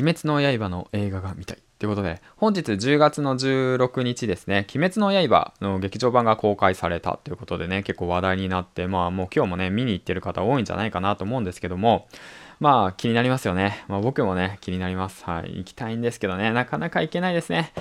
鬼滅の刃の映画が見たい。ということで、本日10月の16日ですね、鬼滅の刃の劇場版が公開されたということでね、結構話題になって、まあもう今日もね、見に行ってる方多いんじゃないかなと思うんですけども、まあ気になりますよね。まあ僕もね、気になります。はい。行きたいんですけどね、なかなか行けないですね。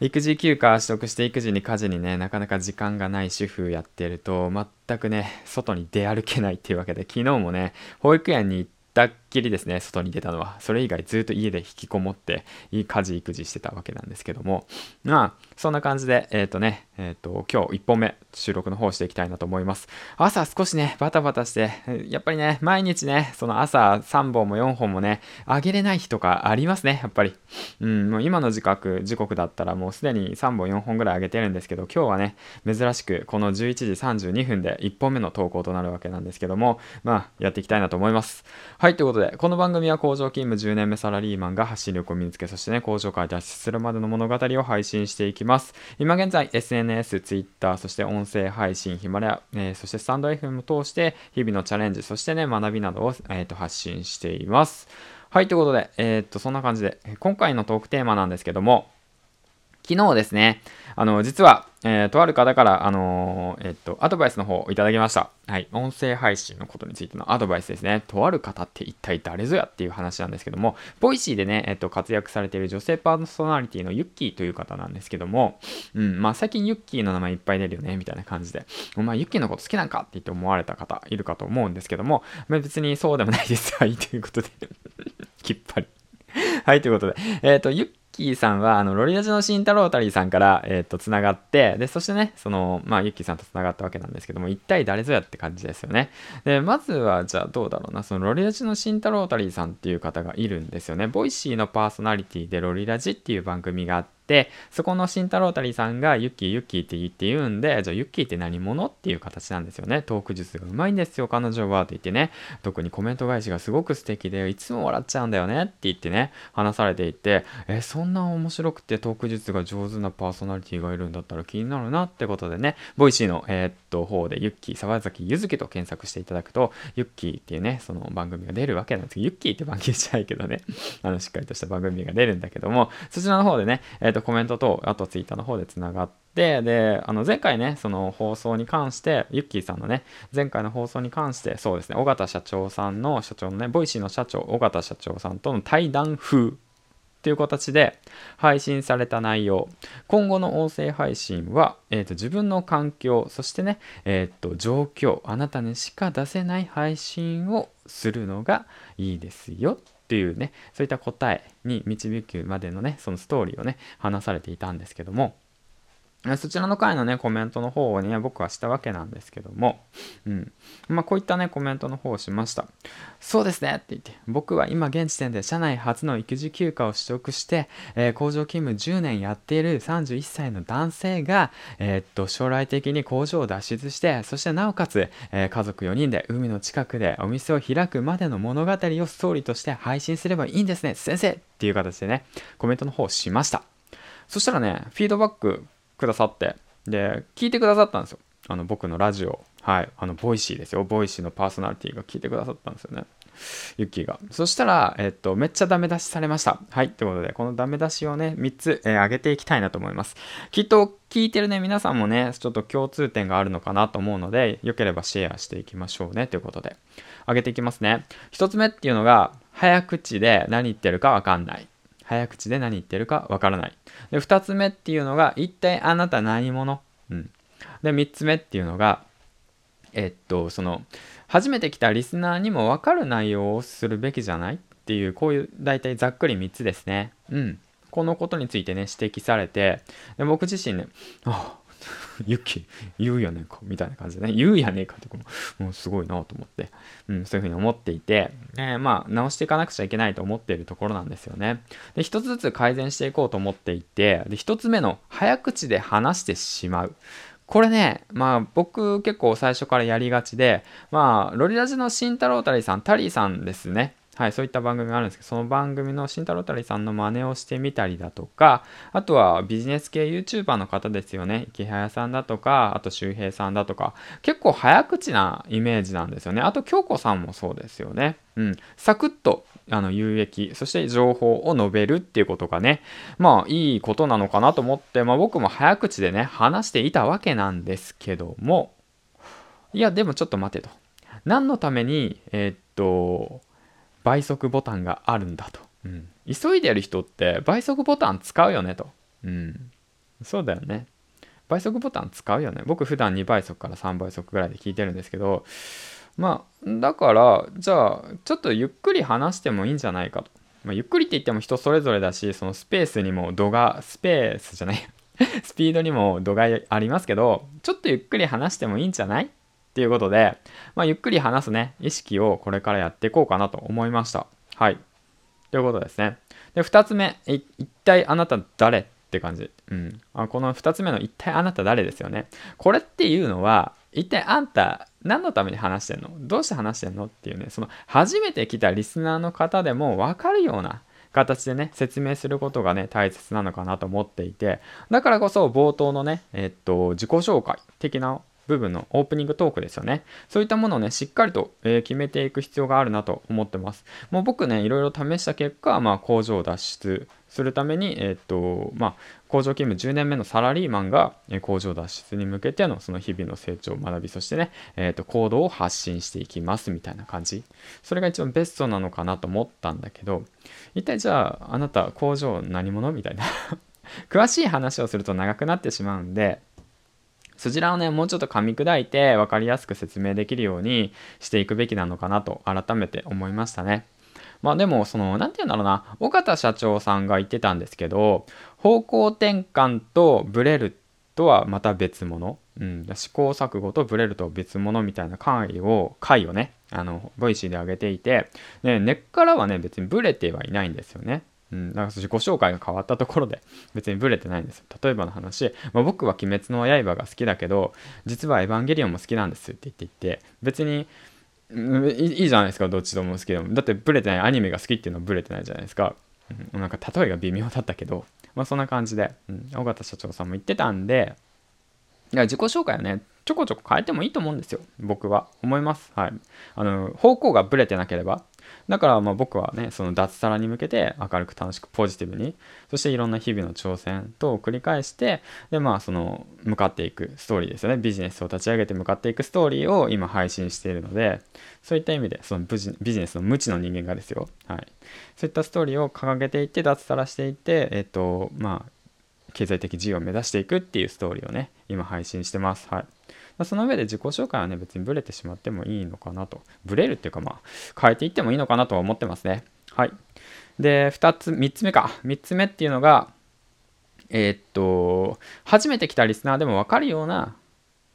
育児休暇取得して育児に家事にね、なかなか時間がない主婦やってると、全くね、外に出歩けないっていうわけで、昨日もね、保育園に行ったきりですね、外に出たのは。それ以外ずっと家で引きこもって、家事育児してたわけなんですけども、まあ、そんな感じで、えっ、ー、とね、えっ、ー、と、今日1本目、収録の方していきたいなと思います。朝少しね、バタバタして、やっぱりね、毎日ね、その朝3本も4本もね、あげれない日とかありますね、やっぱり。うん、もう今の時刻、時刻だったらもうすでに3本4本ぐらいあげてるんですけど、今日はね、珍しくこの11時32分で1本目の投稿となるわけなんですけども、まあ、やっていきたいなと思います。はい、ということで、この番組は工場勤務10年目サラリーマンが発信力を身につけ、そしてね、工場から脱出するまでの物語を配信していきます。今現在、SNS、Twitter、そして音声配信、ヒマラヤ、えー、そしてスタンド FM を通して、日々のチャレンジ、そしてね、学びなどを、えーと、発信しています。はい、ということで、えー、っと、そんな感じで、今回のトークテーマなんですけども、昨日ですね、あの、実は、えー、とある方から、あのー、えっと、アドバイスの方をいただきました。はい。音声配信のことについてのアドバイスですね。とある方って一体誰ぞやっていう話なんですけども、ボイシーでね、えっと、活躍されている女性パーソナリティのユッキーという方なんですけども、うん、まあ最近ユッキーの名前いっぱい出るよね、みたいな感じで、お前ユッキーのこと好きなんかって言って思われた方いるかと思うんですけども、別にそうでもないです。はい。ということで きっぱりはい、ということで、えっ、ー、と、ユッキーさんは、あの、ロリラジの慎太郎タリーさんから、えっ、ー、と、つながって、で、そしてね、その、まあ、ユッキーさんとつながったわけなんですけども、一体誰ぞやって感じですよね。で、まずは、じゃあどうだろうな、その、ロリラジの慎太郎タリーさんっていう方がいるんですよね。ボイシーのパーソナリティでロリラジっていう番組があって、そこの慎太郎たりさんがユッキーユッキーって言って言うんで、じゃあユッキーって何者っていう形なんですよね。トーク術がうまいんですよ、彼女はって言ってね。特にコメント返しがすごく素敵で、いつも笑っちゃうんだよねって言ってね、話されていて、え、そんな面白くてトーク術が上手なパーソナリティがいるんだったら気になるなってことでね、ボイシーの、えー、っと、方でユッキー、沢崎ゆずきと検索していただくと、ユッキーっていうね、その番組が出るわけなんですけど、ユッキーって番組じゃないけどね、あの、しっかりとした番組が出るんだけども、そちらの方でね、えー、っと、コメントと、あとツイッターの方でつながって、で、あの前回ね、その放送に関して、ユッキーさんのね、前回の放送に関して、そうですね、尾形社長さんの社長のね、ボイシーの社長、尾形社長さんとの対談風という形で配信された内容。今後の音声配信は、えーと、自分の環境そしてね、えーと、状況あなたにしか出せない配信をするのがいいですよ。っていうね、そういった答えに導くまでのね、そのストーリーをね、話されていたんですけども、そちらの回のね、コメントの方をね、僕はしたわけなんですけども、うん。まあ、こういったね、コメントの方をしました。そうですねって言って、僕は今現時点で社内初の育児休暇を取得して、えー、工場勤務10年やっている31歳の男性が、えー、っと、将来的に工場を脱出して、そしてなおかつ、えー、家族4人で海の近くでお店を開くまでの物語をストーリーとして配信すればいいんですね、先生っていう形でね、コメントの方をしました。そしたらね、フィードバックくださって、で、聞いてくださったんですよ。あの、僕のラジオ。はい。あの、ボイシーですよ。ボイシーのパーソナリティが聞いてくださったんですよね。ユッキーが。そしたら、えっと、めっちゃダメ出しされました。はい。ということで、このダメ出しをね、3つ、えー、上げていきたいなと思います。きっと、聞いてるね、皆さんもね、ちょっと共通点があるのかなと思うので、よければシェアしていきましょうね、ということで。上げていきますね。1つ目っていうのが、早口で何言ってるかわかんない。早口で何言ってるかわからない。で、二つ目っていうのが、一体あなた何者？うん。で、三つ目っていうのが、えっと、その、初めて来たリスナーにもわかる内容をするべきじゃないっていう、こういう、大体ざっくり三つですね。うん。このことについてね、指摘されて、で僕自身ね、あ ユッキー、言うやねんか、みたいな感じでね、言うやねんかって、もうすごいなと思って、うん、そういうふうに思っていて、えー、まあ、直していかなくちゃいけないと思っているところなんですよね。で、一つずつ改善していこうと思っていて、で、一つ目の、早口で話してしまう。これね、まあ僕結構最初からやりがちで、まあロリラジの慎太郎タリーさん、タリーさんですね。はい、そういった番組があるんですけど、その番組の慎太郎たりさんの真似をしてみたりだとか、あとはビジネス系 YouTuber の方ですよね。池早さんだとか、あと周平さんだとか、結構早口なイメージなんですよね。あと京子さんもそうですよね。うん。サクッとあの有益そして情報を述べるっていうことがねまあいいことなのかなと思って、まあ、僕も早口でね話していたわけなんですけどもいやでもちょっと待てと何のためにえー、っと倍速ボタンがあるんだと、うん、急いでる人って倍速ボタン使うよねと、うん、そうだよね。倍速ボタン使うよね。僕普段2倍速から3倍速ぐらいで聞いてるんですけどまあだからじゃあちょっとゆっくり話してもいいんじゃないかと、まあ、ゆっくりって言っても人それぞれだしそのスペースにも度がスペースじゃない。スピードにも度がありますけどちょっとゆっくり話してもいいんじゃない？っていうことで、まあ、ゆっくり話すね意識をこれからやっていこうかなと思いましたはいということですねで2つ目一体あなた誰って感じ。うん。あこの2つ目の一体あなた誰ですよね。これっていうのは、一体あんた何のために話してんの？どうして話してんのっていうね、その初めて来たリスナーの方でも分かるような形でね、説明することがね、大切なのかなと思っていて、だからこそ冒頭のね、えっと、自己紹介的な部分のオープニングトークですよね。そういったものをね、しっかりと、えー、決めていく必要があるなと思ってます。もう僕ね、いろいろ試した結果、まあ、工場脱出するために、えっ、と、まあ、工場勤務10年目のサラリーマンが、え工場脱出に向けてのその日々の成長を、学び、そしてね、えっ、と、行動を発信していきますみたいな感じ。それが一番ベストなのかなと思ったんだけど、一体じゃあ、あなた工場何者？みたいな 詳しい話をすると長くなってしまうんで、そちらをね、もうちょっと噛み砕いて分かりやすく説明できるようにしていくべきなのかなと改めて思いましたね。まあでも、その、なんて言うんだろうな、尾形社長さんが言ってたんですけど、方向転換とブレるとはまた別物。うん、試行錯誤とブレると別物みたいな回を、回をね、あの、ボイシーで上げていて、ね、根っからはね、別にブレてはいないんですよね。うん、だから自己紹介が変わったところで別にブレてないんですよ。例えばの話、まあ、僕は鬼滅の刃が好きだけど、実はエヴァンゲリオンも好きなんですって言っていて、別にいいじゃないですかどっちとも好きでも。だってブレてないアニメが好きっていうのはブレてないじゃないですか、うん、なんか例えが微妙だったけどまあそんな感じで、うん、尾形社長さんも言ってたんでいや自己紹介はねちょこちょこ変えてもいいと思うんですよ。僕は。思います。はい。あの方向がブレてなければだからまあ僕はねその脱サラに向けて明るく楽しくポジティブにそしていろんな日々の挑戦と繰り返してでまあその向かっていくストーリーですよね。ビジネスを立ち上げて向かっていくストーリーを今配信しているのでそういった意味でそのビジネスの無知の人間がですよ。はい。そういったストーリーを掲げていって脱サラしていってえっとまあ経済的自由を目指していくっていうストーリーをね今配信してます。はい。まあ、その上で自己紹介はね、別にブレてしまってもいいのかなと。ブレるっていうか、まあ、変えていってもいいのかなとは思ってますね。はい。で、2つ、3つ目か。3つ目っていうのが、えー、っと、初めて来たリスナーでも分かるような、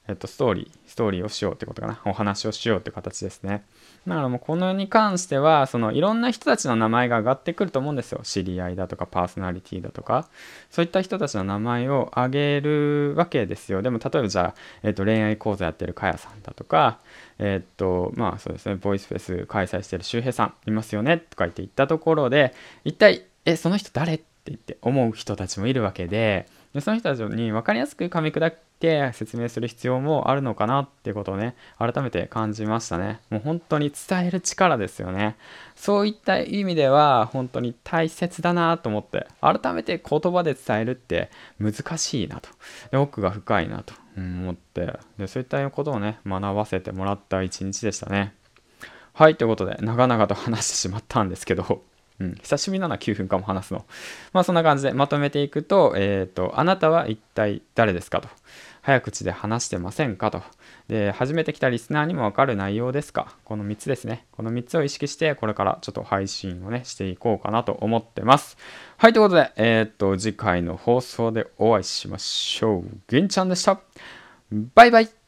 えっと、ストーリー、ストーリーをしようってことかな。お話をしようって形ですね。だからもうこのに関しては、そのいろんな人たちの名前が上がってくると思うんですよ。知り合いだとか、パーソナリティだとか。そういった人たちの名前を挙げるわけですよ。でも例えばじゃあ、えっと、恋愛講座やってるかやさんだとか、えっと、まあそうですね、ボイスフェス開催してる周平さんいますよね？とか言って言ったところで、一体、え、その人誰？って言って思う人たちもいるわけで、でその人たちに分かりやすく噛み砕て説明する必要もあるのかなってことをね改めて感じましたね。もう本当に伝える力ですよね。そういった意味では本当に大切だなと思って改めて言葉で伝えるって難しいなと。で奥が深いなと思ってでそういったことをね学ばせてもらった一日でしたね。はいということで長々と話してしまったんですけど。うん、久しぶりだな9分間も話すの。まあそんな感じでまとめていくと、えっ、ー、と、あなたは一体誰ですかと。早口で話してませんかと。で、初めて来たリスナーにもわかる内容ですかこの3つですね。この3つを意識して、これからちょっと配信をね、していこうかなと思ってます。はい、ということで、えー、っと、次回の放送でお会いしましょう。銀ちゃんでした。バイバイ